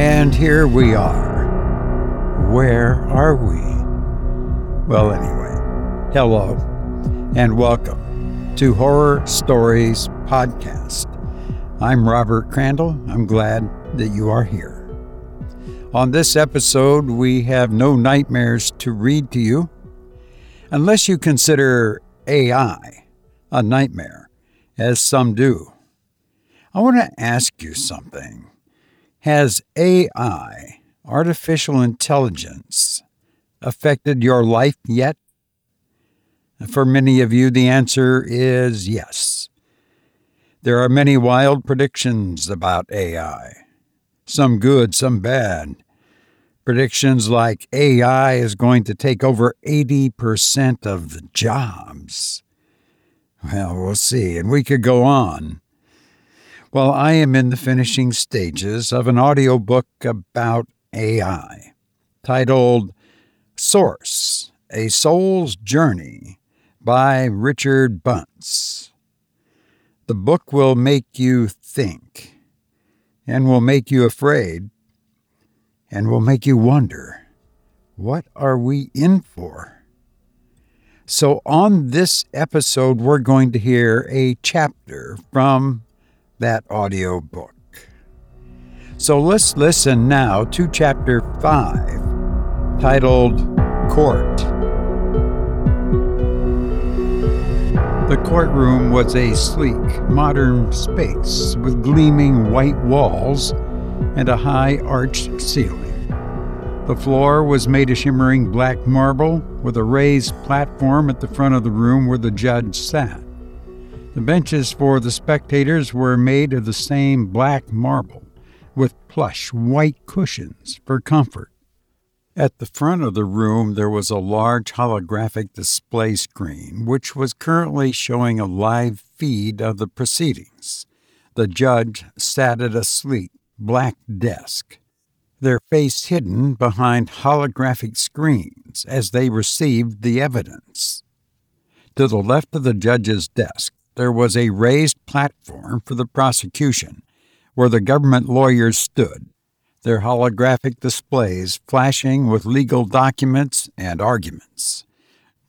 And here we are. Where are we? Well, anyway, hello and welcome to Horror Stories Podcast. I'm Robert Crandall. I'm glad that you are here. On this episode, we have no nightmares to read to you unless you consider AI a nightmare, as some do. I want to ask you something. Has AI, artificial intelligence, affected your life yet? For many of you, the answer is yes. There are many wild predictions about AI, some good, some bad. Predictions like AI is going to take over 80% of the jobs. Well, we'll see, and we could go on. Well, I am in the finishing stages of an audiobook about AI titled Source A Soul's Journey by Richard Bunce. The book will make you think, and will make you afraid, and will make you wonder what are we in for? So, on this episode, we're going to hear a chapter from that audio book. So, let's listen now to chapter 5, titled Court. The courtroom was a sleek, modern space with gleaming white walls and a high arched ceiling. The floor was made of shimmering black marble with a raised platform at the front of the room where the judge sat. The benches for the spectators were made of the same black marble with plush white cushions for comfort. At the front of the room, there was a large holographic display screen, which was currently showing a live feed of the proceedings. The judge sat at a sleek, black desk, their face hidden behind holographic screens as they received the evidence. To the left of the judge's desk, there was a raised platform for the prosecution, where the government lawyers stood their holographic displays flashing with legal documents and arguments.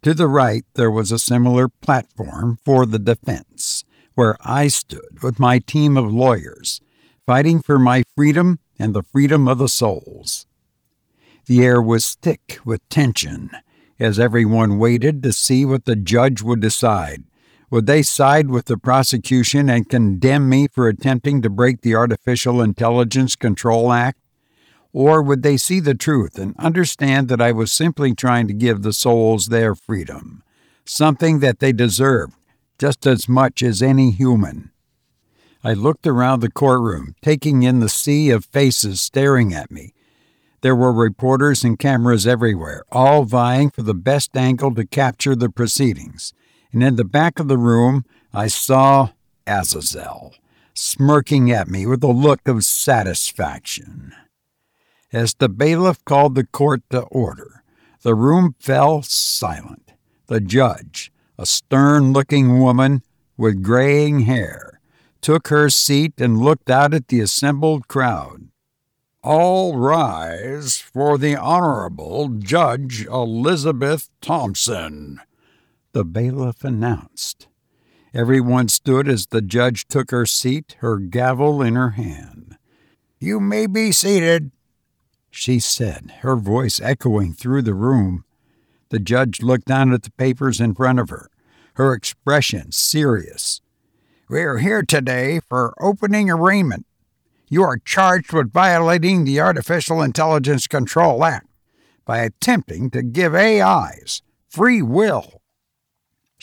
To the right, there was a similar platform for the defense, where I stood with my team of lawyers, fighting for my freedom and the freedom of the souls. The air was thick with tension as everyone waited to see what the judge would decide. Would they side with the prosecution and condemn me for attempting to break the Artificial Intelligence Control Act? Or would they see the truth and understand that I was simply trying to give the souls their freedom, something that they deserved just as much as any human? I looked around the courtroom, taking in the sea of faces staring at me. There were reporters and cameras everywhere, all vying for the best angle to capture the proceedings. And in the back of the room, I saw Azazel, smirking at me with a look of satisfaction. As the bailiff called the court to order, the room fell silent. The judge, a stern looking woman with graying hair, took her seat and looked out at the assembled crowd. All rise for the Honorable Judge Elizabeth Thompson, the bailiff announced. Everyone stood as the judge took her seat, her gavel in her hand. You may be seated, she said, her voice echoing through the room. The judge looked down at the papers in front of her, her expression serious. We're here today for opening arraignment. You are charged with violating the Artificial Intelligence Control Act by attempting to give AIs free will.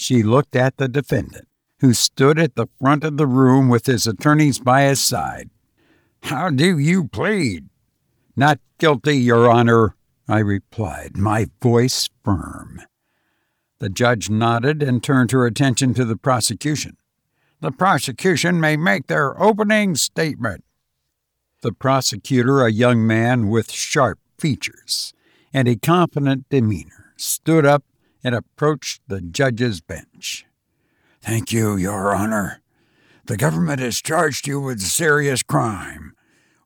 She looked at the defendant, who stood at the front of the room with his attorneys by his side. How do you plead? Not guilty, Your Honor, I replied, my voice firm. The judge nodded and turned her attention to the prosecution. The prosecution may make their opening statement. The prosecutor, a young man with sharp features and a confident demeanor, stood up and approached the judge's bench. Thank you, Your Honor. The government has charged you with serious crime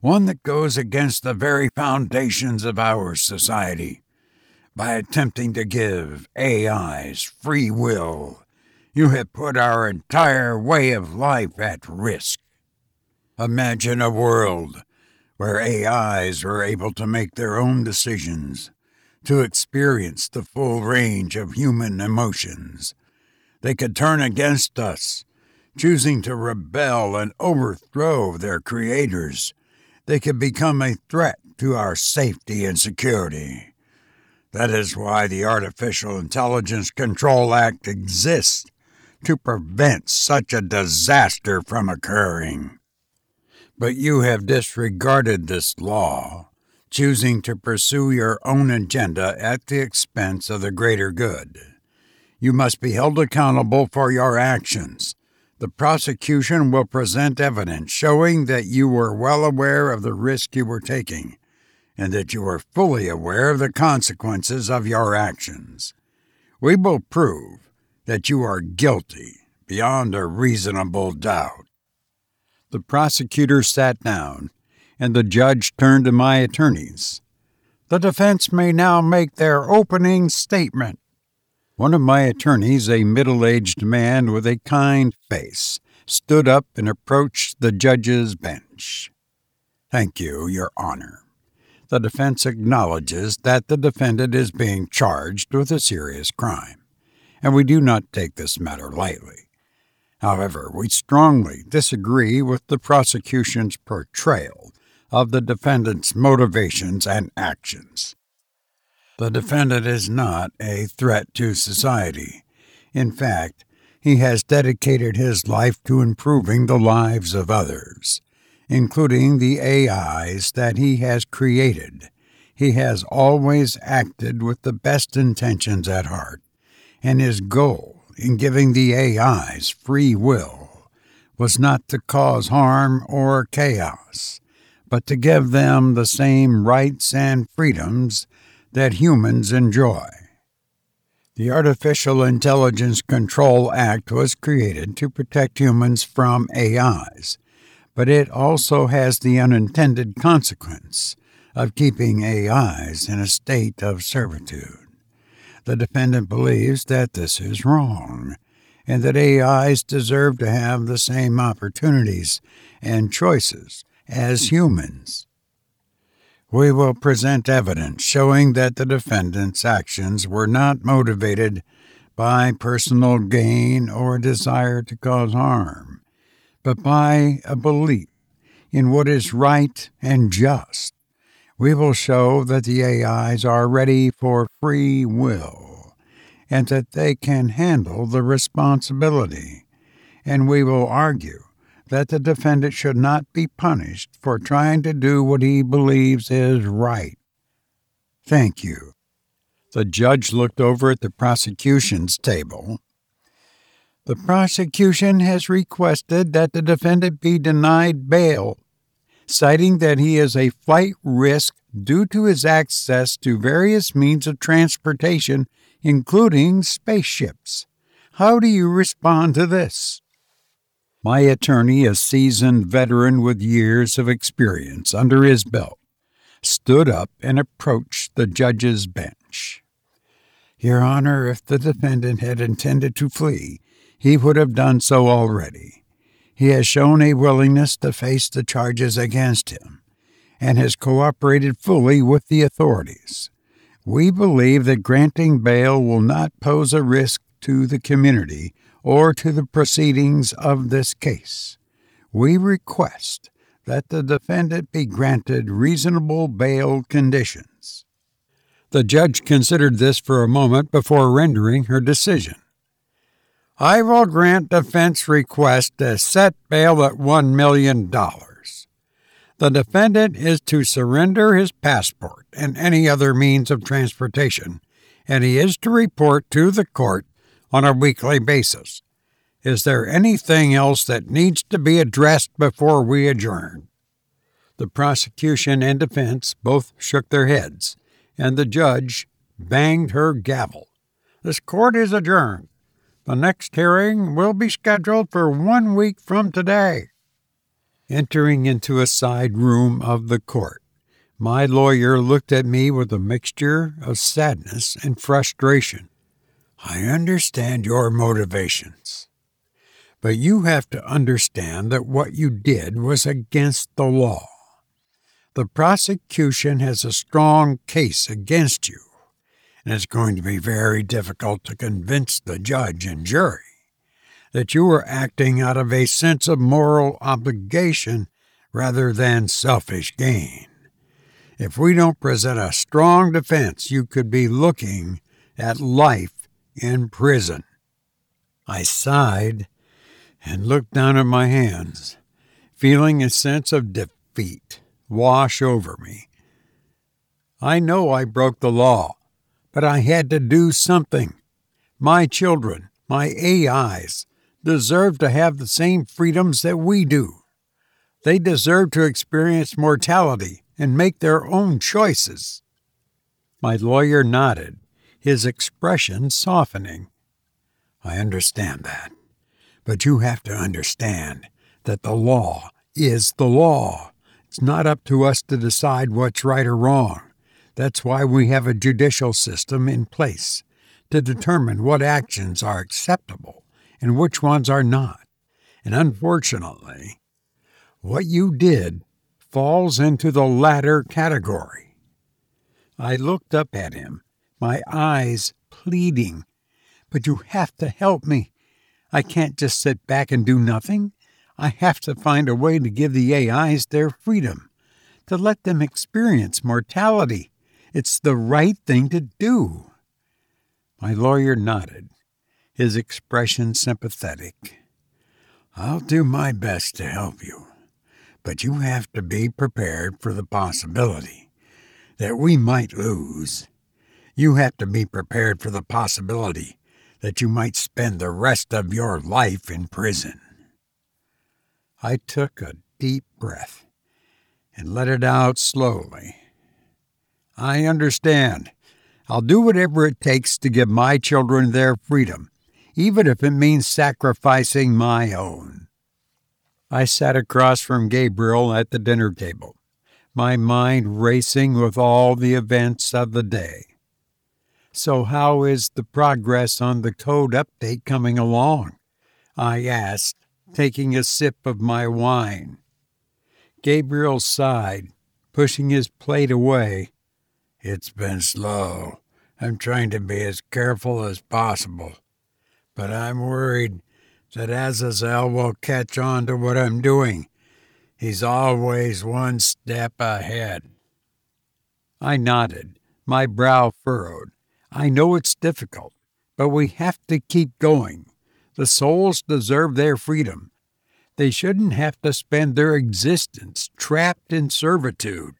one that goes against the very foundations of our society. By attempting to give AIs free will, you have put our entire way of life at risk. Imagine a world where AIs were able to make their own decisions, to experience the full range of human emotions. They could turn against us, choosing to rebel and overthrow their creators. They could become a threat to our safety and security. That is why the Artificial Intelligence Control Act exists to prevent such a disaster from occurring. But you have disregarded this law, choosing to pursue your own agenda at the expense of the greater good. You must be held accountable for your actions. The prosecution will present evidence showing that you were well aware of the risk you were taking and that you were fully aware of the consequences of your actions. We will prove that you are guilty beyond a reasonable doubt. The prosecutor sat down, and the judge turned to my attorneys. The defense may now make their opening statement. One of my attorneys, a middle aged man with a kind face, stood up and approached the judge's bench. Thank you, Your Honor. The defense acknowledges that the defendant is being charged with a serious crime, and we do not take this matter lightly. However, we strongly disagree with the prosecution's portrayal of the defendant's motivations and actions. The defendant is not a threat to society. In fact, he has dedicated his life to improving the lives of others, including the AIs that he has created. He has always acted with the best intentions at heart, and his goal in giving the AIs free will was not to cause harm or chaos, but to give them the same rights and freedoms that humans enjoy. The Artificial Intelligence Control Act was created to protect humans from AIs, but it also has the unintended consequence of keeping AIs in a state of servitude. The defendant believes that this is wrong and that AIs deserve to have the same opportunities and choices as humans. We will present evidence showing that the defendant's actions were not motivated by personal gain or desire to cause harm, but by a belief in what is right and just we will show that the AIs are ready for free will and that they can handle the responsibility. And we will argue that the defendant should not be punished for trying to do what he believes is right. Thank you. The judge looked over at the prosecution's table. The prosecution has requested that the defendant be denied bail citing that he is a flight risk due to his access to various means of transportation, including spaceships. How do you respond to this? My attorney, a seasoned veteran with years of experience under his belt, stood up and approached the judge's bench. Your Honor, if the defendant had intended to flee, he would have done so already. He has shown a willingness to face the charges against him and has cooperated fully with the authorities. We believe that granting bail will not pose a risk to the community or to the proceedings of this case. We request that the defendant be granted reasonable bail conditions. The judge considered this for a moment before rendering her decision. I will grant defense request to set bail at $1 million. The defendant is to surrender his passport and any other means of transportation, and he is to report to the court on a weekly basis. Is there anything else that needs to be addressed before we adjourn? The prosecution and defense both shook their heads, and the judge banged her gavel. This court is adjourned. The next hearing will be scheduled for one week from today. Entering into a side room of the court, my lawyer looked at me with a mixture of sadness and frustration. I understand your motivations, but you have to understand that what you did was against the law. The prosecution has a strong case against you, and it's going to be very difficult to convince the judge and jury that you were acting out of a sense of moral obligation rather than selfish gain. If we don't present a strong defense, you could be looking at life in prison. I sighed and looked down at my hands, feeling a sense of defeat wash over me. I know I broke the law, but I had to do something. My children, my AIs, deserve to have the same freedoms that we do. They deserve to experience mortality and make their own choices. My lawyer nodded, his expression softening. I understand that, but you have to understand that the law is the law. It's not up to us to decide what's right or wrong. That's why we have a judicial system in place to determine what actions are acceptable and which ones are not. And unfortunately, what you did falls into the latter category. I looked up at him, my eyes pleading. But you have to help me. I can't just sit back and do nothing. I have to find a way to give the AIs their freedom, to let them experience mortality. It's the right thing to do. My lawyer nodded his expression sympathetic. I'll do my best to help you, but you have to be prepared for the possibility that we might lose. You have to be prepared for the possibility that you might spend the rest of your life in prison. I took a deep breath and let it out slowly. I understand. I'll do whatever it takes to give my children their freedom even if it means sacrificing my own. I sat across from Gabriel at the dinner table, my mind racing with all the events of the day. So, how is the progress on the code update coming along? I asked, taking a sip of my wine. Gabriel sighed, pushing his plate away. It's been slow. I'm trying to be as careful as possible but I'm worried that Azazel will catch on to what I'm doing. He's always one step ahead. I nodded, my brow furrowed. I know it's difficult, but we have to keep going. The souls deserve their freedom. They shouldn't have to spend their existence trapped in servitude.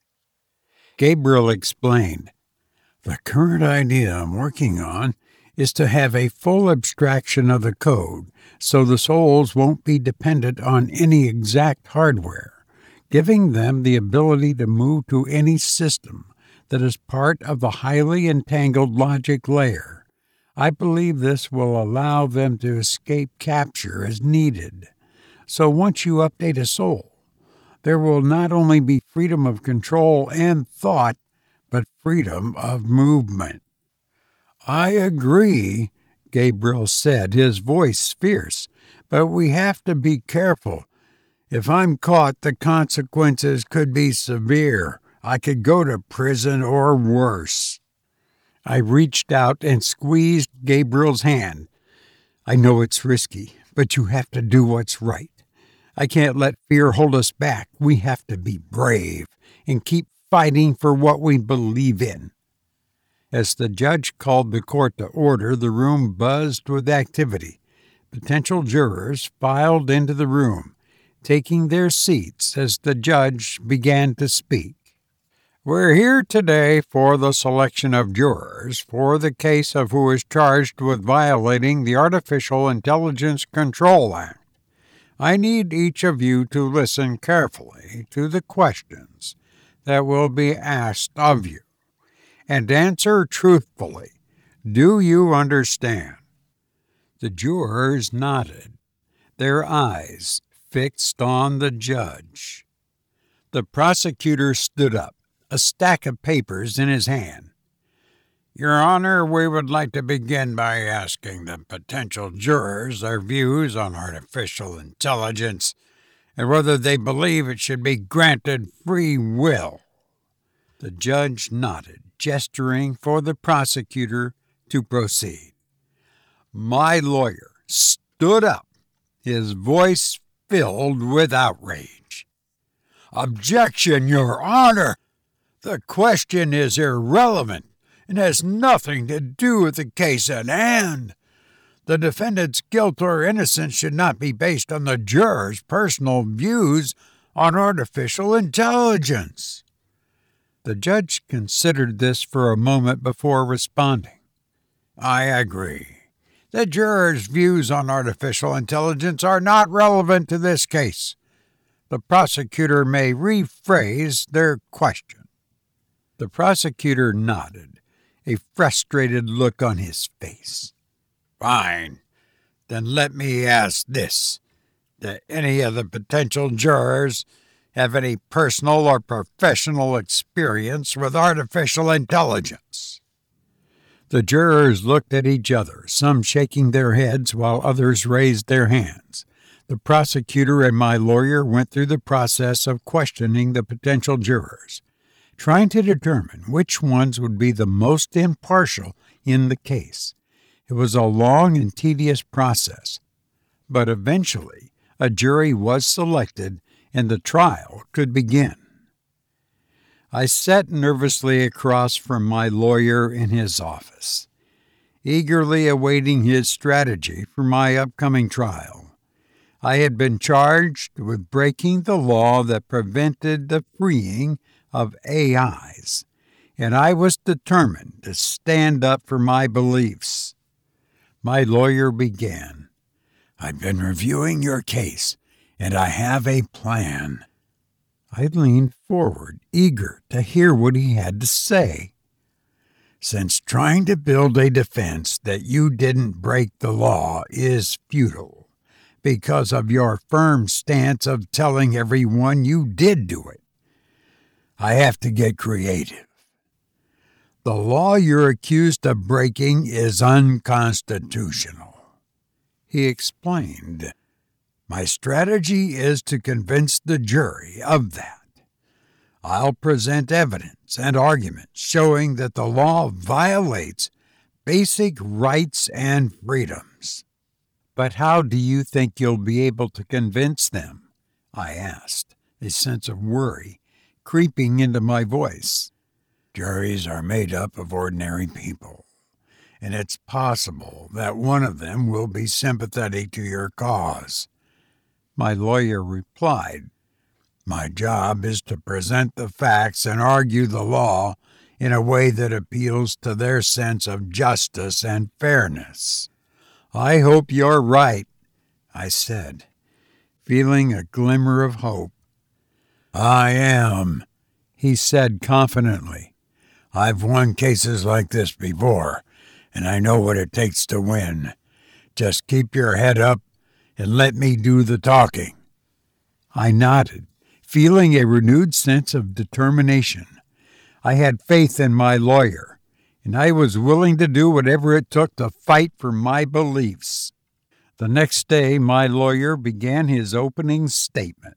Gabriel explained. The current idea I'm working on is to have a full abstraction of the code so the souls won't be dependent on any exact hardware, giving them the ability to move to any system that is part of the highly entangled logic layer. I believe this will allow them to escape capture as needed. So once you update a soul, there will not only be freedom of control and thought, but freedom of movement. I agree, Gabriel said, his voice fierce, but we have to be careful. If I'm caught, the consequences could be severe. I could go to prison or worse. I reached out and squeezed Gabriel's hand. I know it's risky, but you have to do what's right. I can't let fear hold us back. We have to be brave and keep fighting for what we believe in. As the judge called the court to order, the room buzzed with activity. Potential jurors filed into the room, taking their seats as the judge began to speak. We're here today for the selection of jurors for the case of who is charged with violating the Artificial Intelligence Control Act. I need each of you to listen carefully to the questions that will be asked of you and answer truthfully. Do you understand? The jurors nodded, their eyes fixed on the judge. The prosecutor stood up, a stack of papers in his hand. Your Honor, we would like to begin by asking the potential jurors their views on artificial intelligence and whether they believe it should be granted free will. The judge nodded, gesturing for the prosecutor to proceed. My lawyer stood up, his voice filled with outrage. Objection, Your Honor! The question is irrelevant and has nothing to do with the case at hand. The defendant's guilt or innocence should not be based on the juror's personal views on artificial intelligence. The judge considered this for a moment before responding. I agree. The juror's views on artificial intelligence are not relevant to this case. The prosecutor may rephrase their question. The prosecutor nodded a frustrated look on his face. Fine. Then let me ask this. Do any of the potential jurors have any personal or professional experience with artificial intelligence? The jurors looked at each other, some shaking their heads while others raised their hands. The prosecutor and my lawyer went through the process of questioning the potential jurors trying to determine which ones would be the most impartial in the case. It was a long and tedious process, but eventually a jury was selected and the trial could begin. I sat nervously across from my lawyer in his office, eagerly awaiting his strategy for my upcoming trial. I had been charged with breaking the law that prevented the freeing of AIs, and I was determined to stand up for my beliefs. My lawyer began. I've been reviewing your case, and I have a plan. I leaned forward, eager to hear what he had to say. Since trying to build a defense that you didn't break the law is futile because of your firm stance of telling everyone you did do it, I have to get creative. The law you're accused of breaking is unconstitutional. He explained. My strategy is to convince the jury of that. I'll present evidence and arguments showing that the law violates basic rights and freedoms. But how do you think you'll be able to convince them? I asked, a sense of worry creeping into my voice. Juries are made up of ordinary people, and it's possible that one of them will be sympathetic to your cause. My lawyer replied, My job is to present the facts and argue the law in a way that appeals to their sense of justice and fairness. I hope you're right, I said, feeling a glimmer of hope I am, he said confidently. I've won cases like this before, and I know what it takes to win. Just keep your head up and let me do the talking. I nodded, feeling a renewed sense of determination. I had faith in my lawyer, and I was willing to do whatever it took to fight for my beliefs. The next day, my lawyer began his opening statement.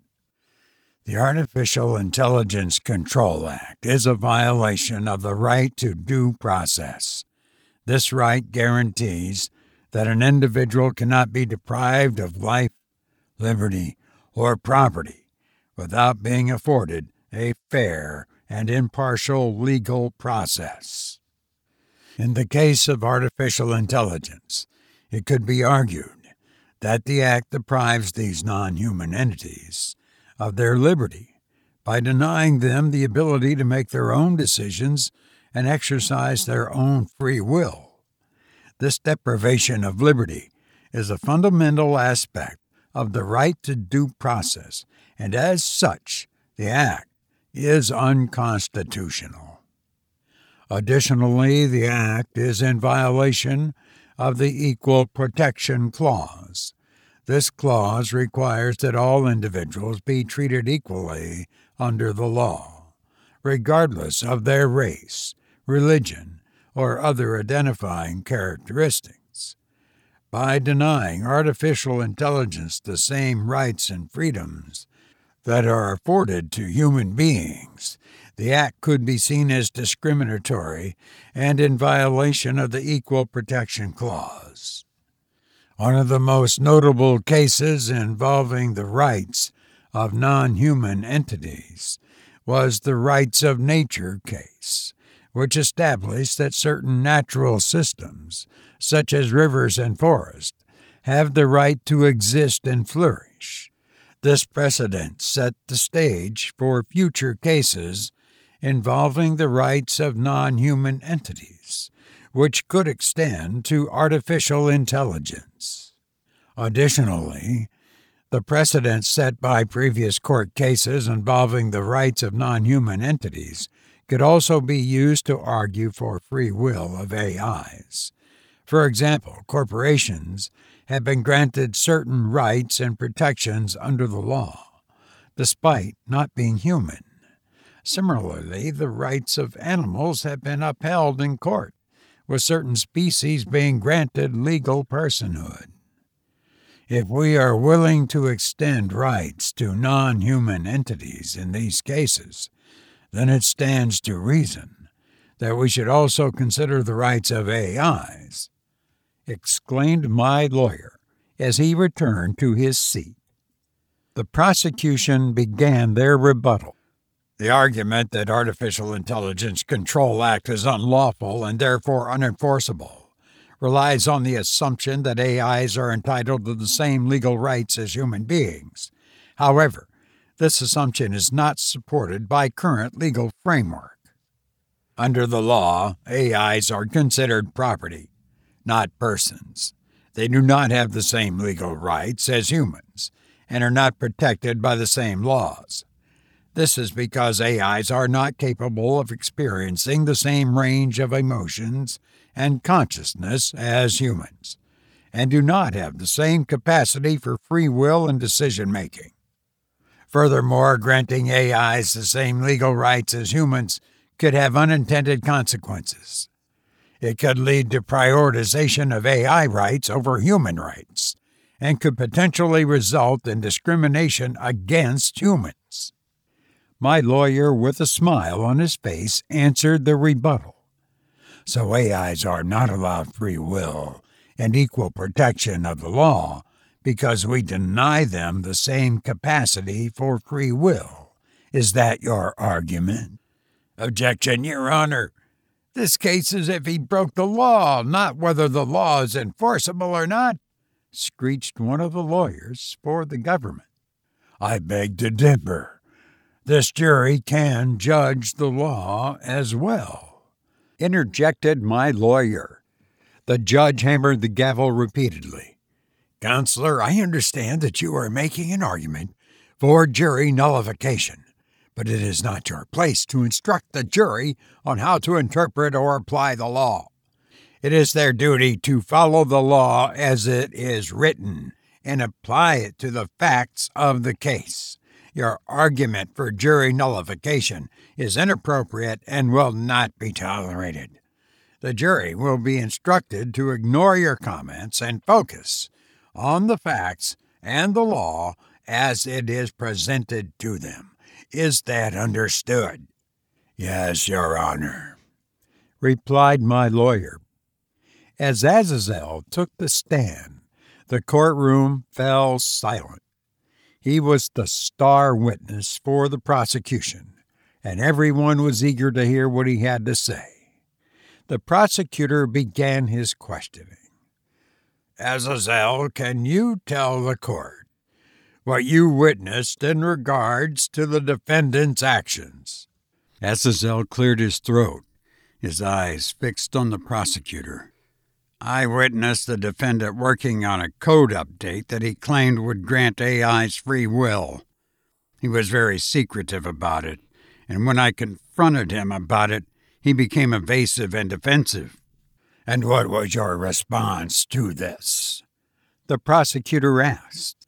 The Artificial Intelligence Control Act is a violation of the right to due process. This right guarantees that an individual cannot be deprived of life, liberty, or property without being afforded a fair and impartial legal process. In the case of artificial intelligence, it could be argued that the Act deprives these non human entities of their liberty by denying them the ability to make their own decisions and exercise their own free will. This deprivation of liberty is a fundamental aspect of the right to due process, and as such, the Act is unconstitutional. Additionally, the Act is in violation of the Equal Protection Clause, This clause requires that all individuals be treated equally under the law, regardless of their race, religion, or other identifying characteristics. By denying artificial intelligence the same rights and freedoms that are afforded to human beings, the act could be seen as discriminatory and in violation of the Equal Protection Clause. One of the most notable cases involving the rights of non human entities was the Rights of Nature case, which established that certain natural systems, such as rivers and forests, have the right to exist and flourish. This precedent set the stage for future cases involving the rights of non human entities, which could extend to artificial intelligence. Additionally, the precedents set by previous court cases involving the rights of non human entities could also be used to argue for free will of AIs. For example, corporations have been granted certain rights and protections under the law, despite not being human. Similarly, the rights of animals have been upheld in court with certain species being granted legal personhood. If we are willing to extend rights to non human entities in these cases, then it stands to reason that we should also consider the rights of AIs, exclaimed my lawyer as he returned to his seat. The prosecution began their rebuttal the argument that artificial intelligence control act is unlawful and therefore unenforceable relies on the assumption that AIs are entitled to the same legal rights as human beings. However, this assumption is not supported by current legal framework. Under the law, AIs are considered property, not persons. They do not have the same legal rights as humans and are not protected by the same laws. This is because AIs are not capable of experiencing the same range of emotions and consciousness as humans, and do not have the same capacity for free will and decision making. Furthermore, granting AIs the same legal rights as humans could have unintended consequences. It could lead to prioritization of AI rights over human rights, and could potentially result in discrimination against humans. My lawyer, with a smile on his face, answered the rebuttal. So AIs are not allowed free will and equal protection of the law because we deny them the same capacity for free will. Is that your argument? Objection, Your Honor. This case is if he broke the law, not whether the law is enforceable or not, screeched one of the lawyers for the government. I beg to differ. This jury can judge the law as well. Interjected my lawyer. The judge hammered the gavel repeatedly. Counselor, I understand that you are making an argument for jury nullification, but it is not your place to instruct the jury on how to interpret or apply the law. It is their duty to follow the law as it is written and apply it to the facts of the case. Your argument for jury nullification is inappropriate and will not be tolerated. The jury will be instructed to ignore your comments and focus on the facts and the law as it is presented to them. Is that understood? Yes, Your Honor, replied my lawyer. As Azazel took the stand, the courtroom fell silent. He was the star witness for the prosecution, and everyone was eager to hear what he had to say. The prosecutor began his questioning. Azazel, can you tell the court what you witnessed in regards to the defendant's actions? Azazel cleared his throat, his eyes fixed on the prosecutor. I witnessed the defendant working on a code update that he claimed would grant AIs free will. He was very secretive about it, and when I confronted him about it, he became evasive and defensive. And what was your response to this? The prosecutor asked.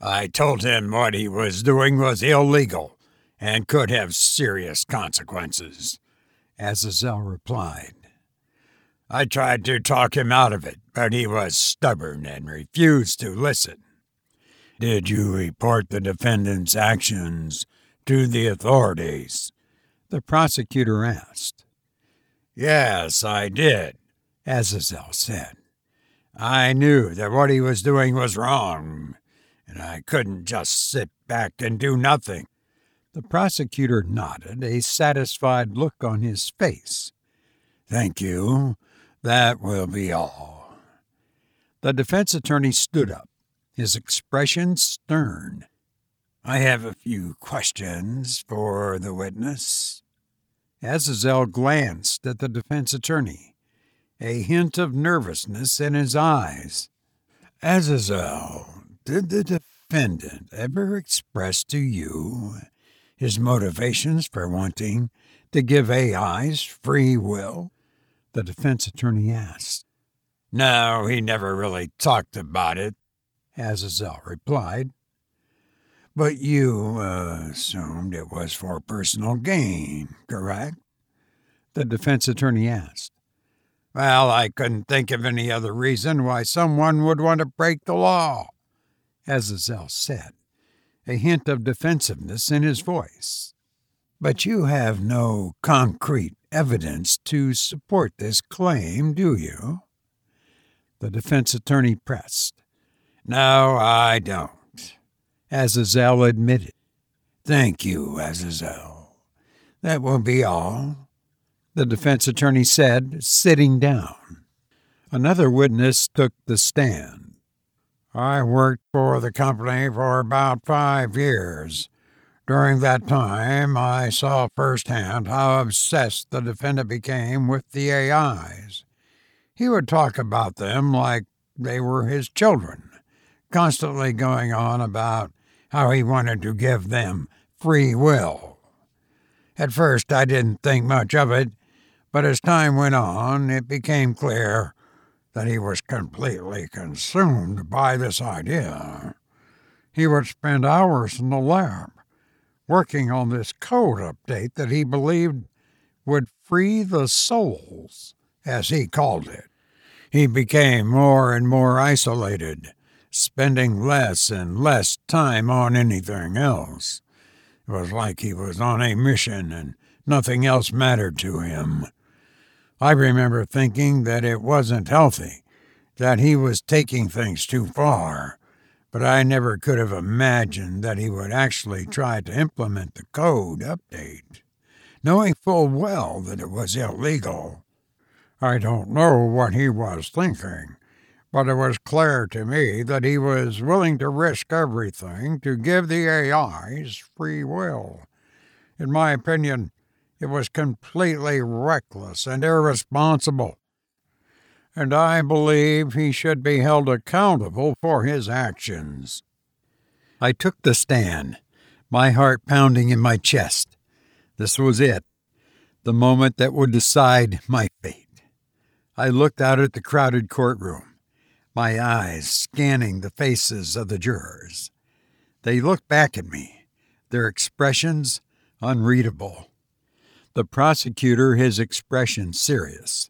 I told him what he was doing was illegal and could have serious consequences, Azazel replied. I tried to talk him out of it, but he was stubborn and refused to listen. Did you report the defendant's actions to the authorities? The prosecutor asked. Yes, I did, Azazel said. I knew that what he was doing was wrong, and I couldn't just sit back and do nothing. The prosecutor nodded, a satisfied look on his face. Thank you. That will be all. The defense attorney stood up, his expression stern. I have a few questions for the witness. Azazel glanced at the defense attorney, a hint of nervousness in his eyes. Azazel, did the defendant ever express to you his motivations for wanting to give AIs free will? The defense attorney asked. No, he never really talked about it, Azazel replied. But you uh, assumed it was for personal gain, correct? The defense attorney asked. Well, I couldn't think of any other reason why someone would want to break the law, Azazel said, a hint of defensiveness in his voice. But you have no concrete evidence to support this claim, do you? The defense attorney pressed. No, I don't, Azazel admitted. Thank you, Azazel. That will be all the defense attorney said, sitting down. Another witness took the stand. I worked for the company for about five years. During that time, I saw firsthand how obsessed the defendant became with the AIs. He would talk about them like they were his children, constantly going on about how he wanted to give them free will. At first, I didn't think much of it but as time went on, it became clear that he was completely consumed by this idea. He would spend hours in the lab working on this code update that he believed would free the souls, as he called it. He became more and more isolated, spending less and less time on anything else. It was like he was on a mission and nothing else mattered to him. I remember thinking that it wasn't healthy, that he was taking things too far, but I never could have imagined that he would actually try to implement the code update, knowing full well that it was illegal. I don't know what he was thinking, but it was clear to me that he was willing to risk everything to give the AIs free will. In my opinion, it was completely reckless and irresponsible. And I believe he should be held accountable for his actions. I took the stand, my heart pounding in my chest. This was it, the moment that would decide my fate. I looked out at the crowded courtroom, my eyes scanning the faces of the jurors. They looked back at me, their expressions unreadable the prosecutor his expression serious.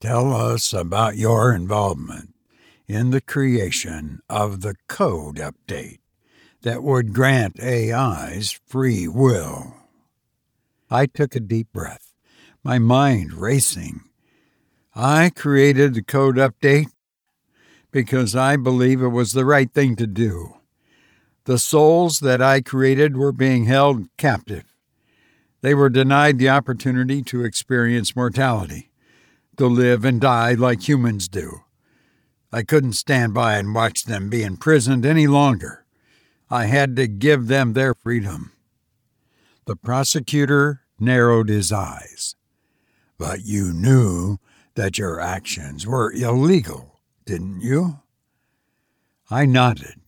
Tell us about your involvement in the creation of the code update that would grant AIs free will. I took a deep breath, my mind racing. I created the code update because I believe it was the right thing to do. The souls that I created were being held captive they were denied the opportunity to experience mortality, to live and die like humans do. I couldn't stand by and watch them be imprisoned any longer. I had to give them their freedom. The prosecutor narrowed his eyes. But you knew that your actions were illegal, didn't you? I nodded.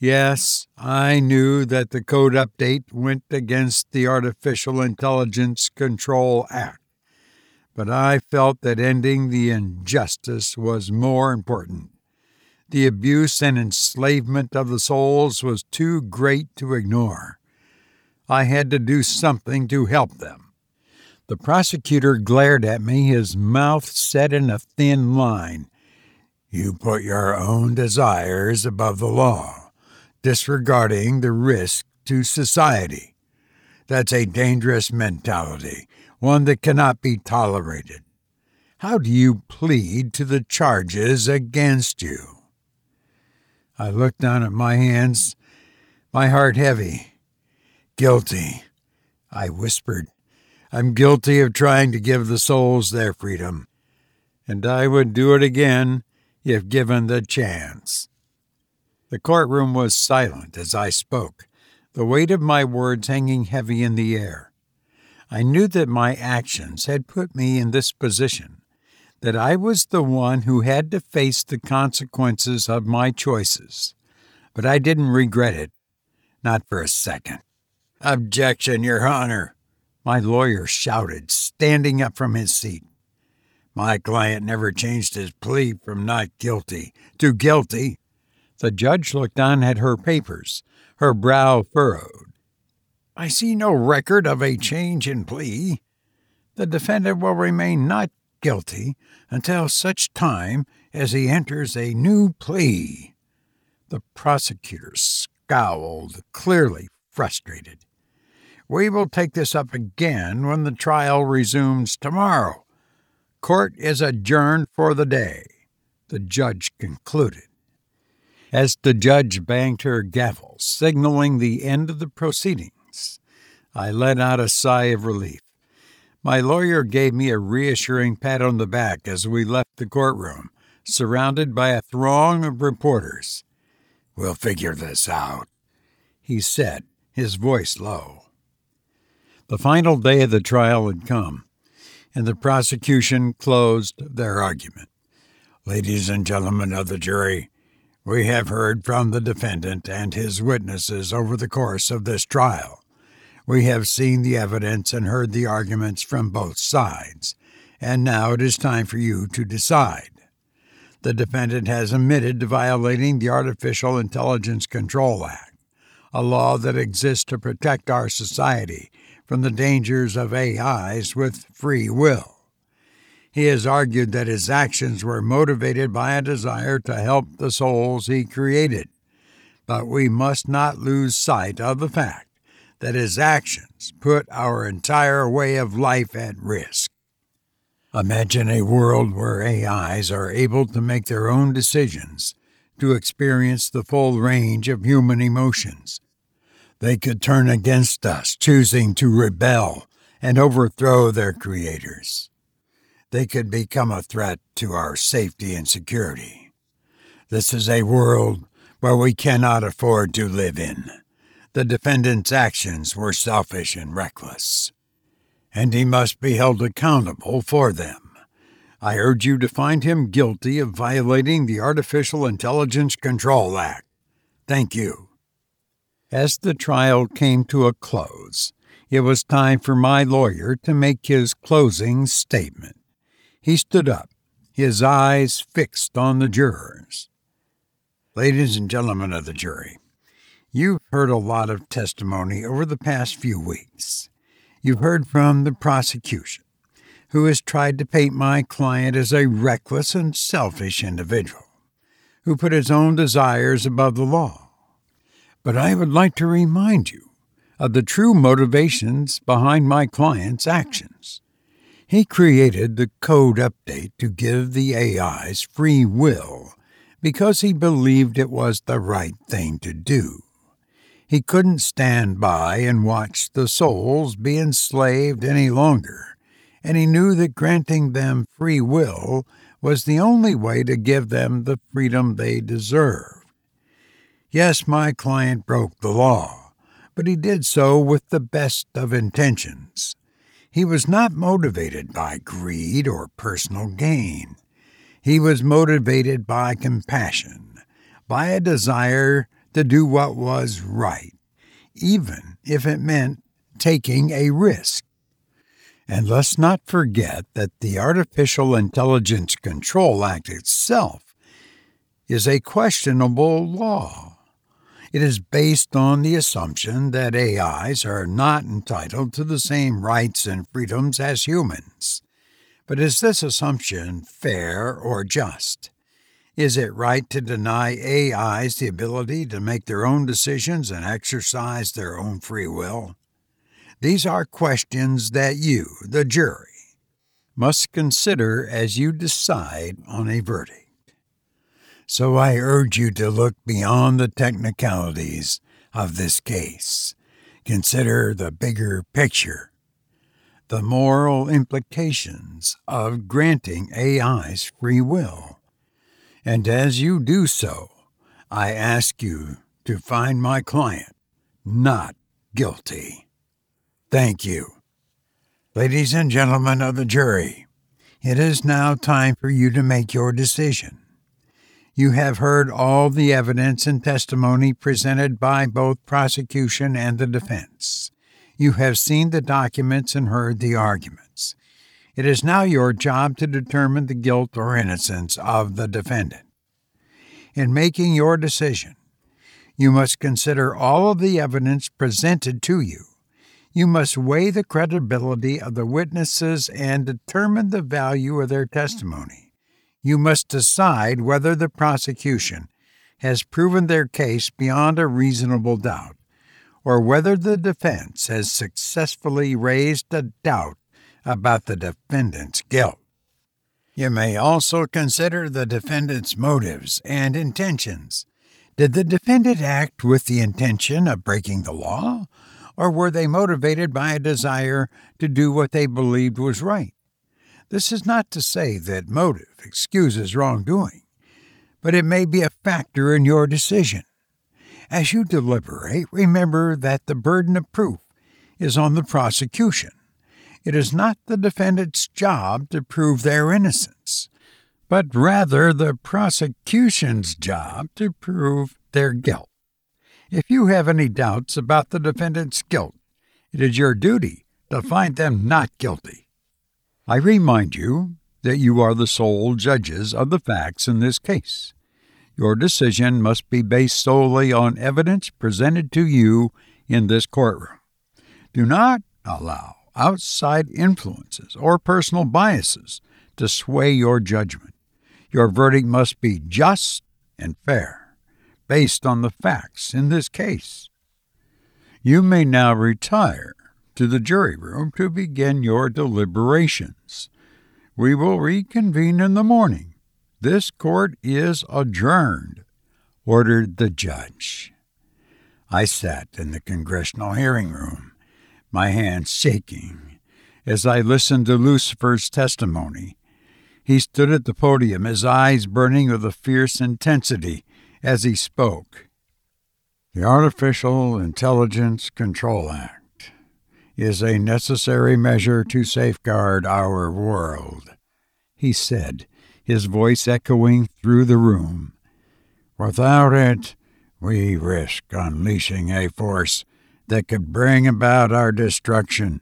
Yes, I knew that the code update went against the Artificial Intelligence Control Act, but I felt that ending the injustice was more important. The abuse and enslavement of the souls was too great to ignore. I had to do something to help them. The prosecutor glared at me, his mouth set in a thin line. You put your own desires above the law, disregarding the risk to society. That's a dangerous mentality, one that cannot be tolerated. How do you plead to the charges against you? I looked down at my hands, my heart heavy. Guilty, I whispered. I'm guilty of trying to give the souls their freedom, and I would do it again if given the chance. The courtroom was silent as I spoke the weight of my words hanging heavy in the air. I knew that my actions had put me in this position, that I was the one who had to face the consequences of my choices. But I didn't regret it, not for a second. Objection, Your Honor, my lawyer shouted, standing up from his seat. My client never changed his plea from not guilty to guilty. The judge looked on at her papers, her brow furrowed. I see no record of a change in plea. The defendant will remain not guilty until such time as he enters a new plea. The prosecutor scowled, clearly frustrated. We will take this up again when the trial resumes tomorrow. Court is adjourned for the day, the judge concluded as the judge banged her gavel, signaling the end of the proceedings. I let out a sigh of relief. My lawyer gave me a reassuring pat on the back as we left the courtroom, surrounded by a throng of reporters. We'll figure this out, he said, his voice low. The final day of the trial had come, and the prosecution closed their argument. Ladies and gentlemen of the jury, we have heard from the defendant and his witnesses over the course of this trial. We have seen the evidence and heard the arguments from both sides, and now it is time for you to decide. The defendant has admitted to violating the Artificial Intelligence Control Act, a law that exists to protect our society from the dangers of AIs with free will. He has argued that his actions were motivated by a desire to help the souls he created. But we must not lose sight of the fact that his actions put our entire way of life at risk. Imagine a world where AIs are able to make their own decisions, to experience the full range of human emotions. They could turn against us, choosing to rebel and overthrow their creators they could become a threat to our safety and security. This is a world where we cannot afford to live in. The defendant's actions were selfish and reckless, and he must be held accountable for them. I urge you to find him guilty of violating the Artificial Intelligence Control Act. Thank you. As the trial came to a close, it was time for my lawyer to make his closing statement. He stood up, his eyes fixed on the jurors. Ladies and gentlemen of the jury, you've heard a lot of testimony over the past few weeks. You've heard from the prosecution, who has tried to paint my client as a reckless and selfish individual who put his own desires above the law. But I would like to remind you of the true motivations behind my client's actions. He created the code update to give the AIs free will because he believed it was the right thing to do. He couldn't stand by and watch the souls be enslaved any longer, and he knew that granting them free will was the only way to give them the freedom they deserved. Yes, my client broke the law, but he did so with the best of intentions. He was not motivated by greed or personal gain. He was motivated by compassion, by a desire to do what was right, even if it meant taking a risk. And let's not forget that the Artificial Intelligence Control Act itself is a questionable law. It is based on the assumption that AIs are not entitled to the same rights and freedoms as humans. But is this assumption fair or just? Is it right to deny AIs the ability to make their own decisions and exercise their own free will? These are questions that you, the jury, must consider as you decide on a verdict. So I urge you to look beyond the technicalities of this case. Consider the bigger picture, the moral implications of granting AI's free will. And as you do so, I ask you to find my client not guilty. Thank you. Ladies and gentlemen of the jury, it is now time for you to make your decision. You have heard all the evidence and testimony presented by both prosecution and the defense. You have seen the documents and heard the arguments. It is now your job to determine the guilt or innocence of the defendant. In making your decision, you must consider all of the evidence presented to you. You must weigh the credibility of the witnesses and determine the value of their testimony you must decide whether the prosecution has proven their case beyond a reasonable doubt, or whether the defense has successfully raised a doubt about the defendant's guilt. You may also consider the defendant's motives and intentions. Did the defendant act with the intention of breaking the law, or were they motivated by a desire to do what they believed was right? This is not to say that motive excuses wrongdoing, but it may be a factor in your decision. As you deliberate, remember that the burden of proof is on the prosecution. It is not the defendant's job to prove their innocence, but rather the prosecution's job to prove their guilt. If you have any doubts about the defendant's guilt, it is your duty to find them not guilty. I remind you that you are the sole judges of the facts in this case. Your decision must be based solely on evidence presented to you in this courtroom. Do not allow outside influences or personal biases to sway your judgment. Your verdict must be just and fair, based on the facts in this case. You may now retire to the jury room to begin your deliberations. We will reconvene in the morning. This court is adjourned, ordered the judge. I sat in the congressional hearing room, my hands shaking, as I listened to Lucifer's testimony. He stood at the podium, his eyes burning with a fierce intensity as he spoke. The Artificial Intelligence Control Act is a necessary measure to safeguard our world, he said, his voice echoing through the room. Without it, we risk unleashing a force that could bring about our destruction.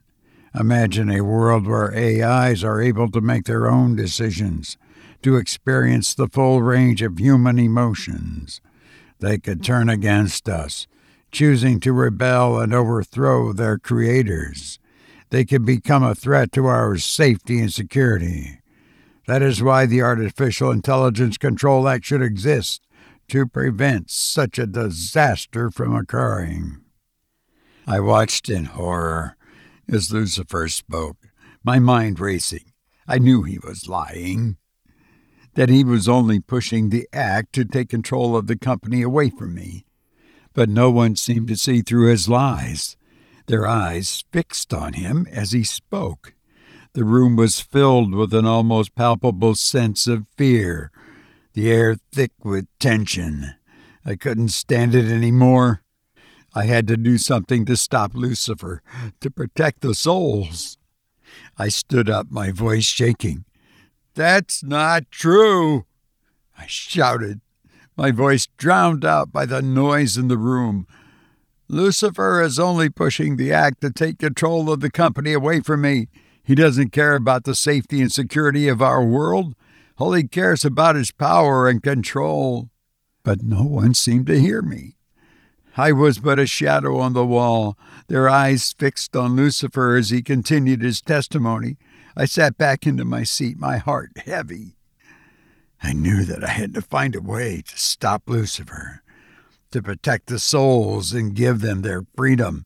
Imagine a world where AIs are able to make their own decisions, to experience the full range of human emotions. They could turn against us, choosing to rebel and overthrow their creators. They could become a threat to our safety and security. That is why the Artificial Intelligence Control Act should exist to prevent such a disaster from occurring. I watched in horror as Lucifer spoke, my mind racing. I knew he was lying, that he was only pushing the act to take control of the company away from me but no one seemed to see through his lies, their eyes fixed on him as he spoke. The room was filled with an almost palpable sense of fear, the air thick with tension. I couldn't stand it any more. I had to do something to stop Lucifer, to protect the souls. I stood up, my voice shaking. That's not true, I shouted, my voice drowned out by the noise in the room. Lucifer is only pushing the act to take control of the company away from me. He doesn't care about the safety and security of our world. All he cares about is power and control. But no one seemed to hear me. I was but a shadow on the wall, their eyes fixed on Lucifer as he continued his testimony. I sat back into my seat, my heart heavy. I knew that I had to find a way to stop Lucifer, to protect the souls and give them their freedom.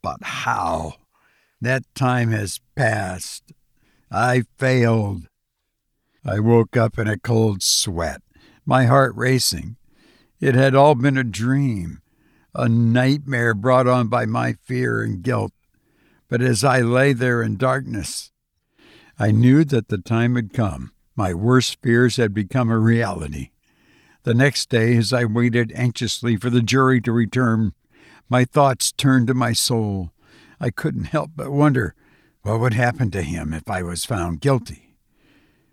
But how? That time has passed. I failed. I woke up in a cold sweat, my heart racing. It had all been a dream a nightmare brought on by my fear and guilt. But as I lay there in darkness, I knew that the time had come. My worst fears had become a reality. The next day, as I waited anxiously for the jury to return, my thoughts turned to my soul. I couldn't help but wonder what would happen to him if I was found guilty.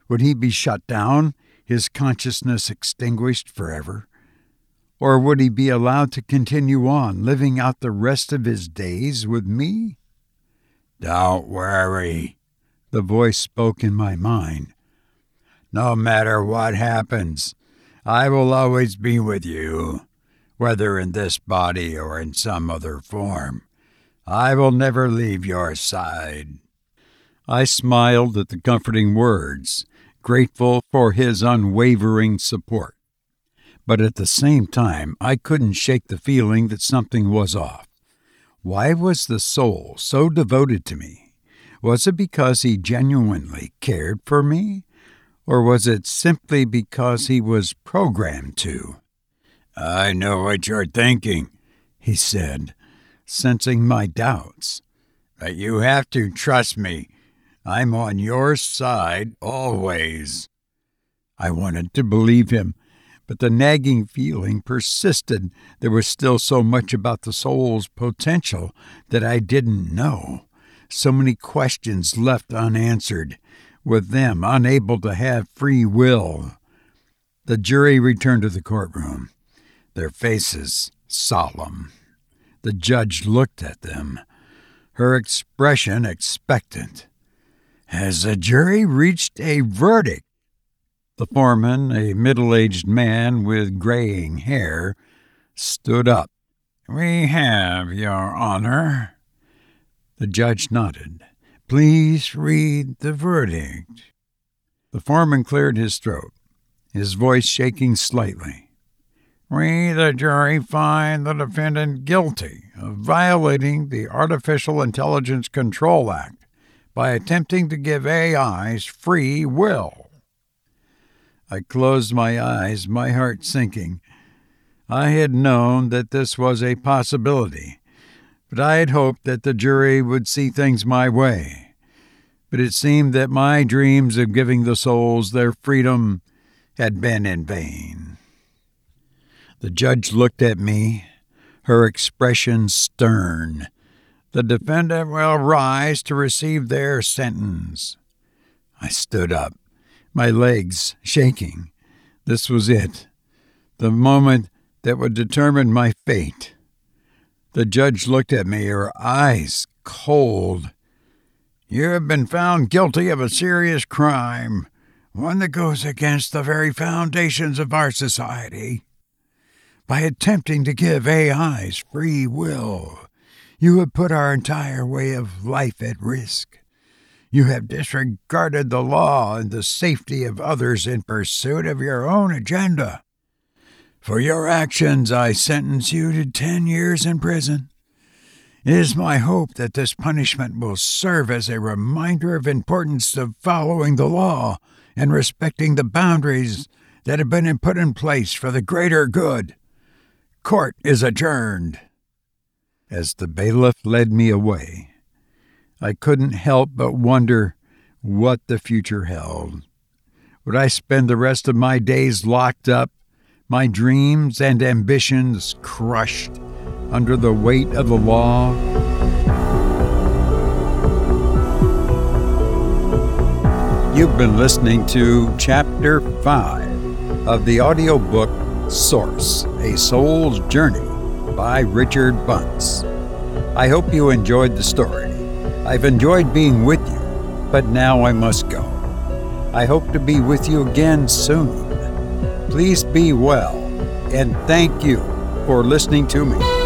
Would he be shut down, his consciousness extinguished forever? Or would he be allowed to continue on, living out the rest of his days with me? Don't worry, the voice spoke in my mind. No matter what happens, I will always be with you, whether in this body or in some other form. I will never leave your side. I smiled at the comforting words, grateful for his unwavering support. But at the same time, I couldn't shake the feeling that something was off. Why was the soul so devoted to me? Was it because he genuinely cared for me? Or was it simply because he was programmed to? I know what you're thinking, he said, sensing my doubts. But you have to trust me. I'm on your side always. I wanted to believe him but the nagging feeling persisted. There was still so much about the soul's potential that I didn't know. So many questions left unanswered, with them unable to have free will. The jury returned to the courtroom, their faces solemn. The judge looked at them, her expression expectant. Has the jury reached a verdict? The foreman, a middle aged man with graying hair, stood up. We have, Your Honor. The judge nodded. Please read the verdict. The foreman cleared his throat, his voice shaking slightly. We, the jury, find the defendant guilty of violating the Artificial Intelligence Control Act by attempting to give AIs free will. I closed my eyes, my heart sinking. I had known that this was a possibility, but I had hoped that the jury would see things my way. But it seemed that my dreams of giving the souls their freedom had been in vain. The judge looked at me, her expression stern. The defendant will rise to receive their sentence. I stood up my legs shaking. This was it, the moment that would determine my fate. The judge looked at me, her eyes cold. You have been found guilty of a serious crime, one that goes against the very foundations of our society. By attempting to give AIs free will, you have put our entire way of life at risk. You have disregarded the law and the safety of others in pursuit of your own agenda. For your actions, I sentence you to ten years in prison. It is my hope that this punishment will serve as a reminder of importance of following the law and respecting the boundaries that have been put in place for the greater good. Court is adjourned. As the bailiff led me away, I couldn't help but wonder what the future held. Would I spend the rest of my days locked up, my dreams and ambitions crushed under the weight of the law? You've been listening to Chapter 5 of the audiobook Source A Soul's Journey by Richard Bunce. I hope you enjoyed the story. I've enjoyed being with you, but now I must go. I hope to be with you again soon. Please be well and thank you for listening to me.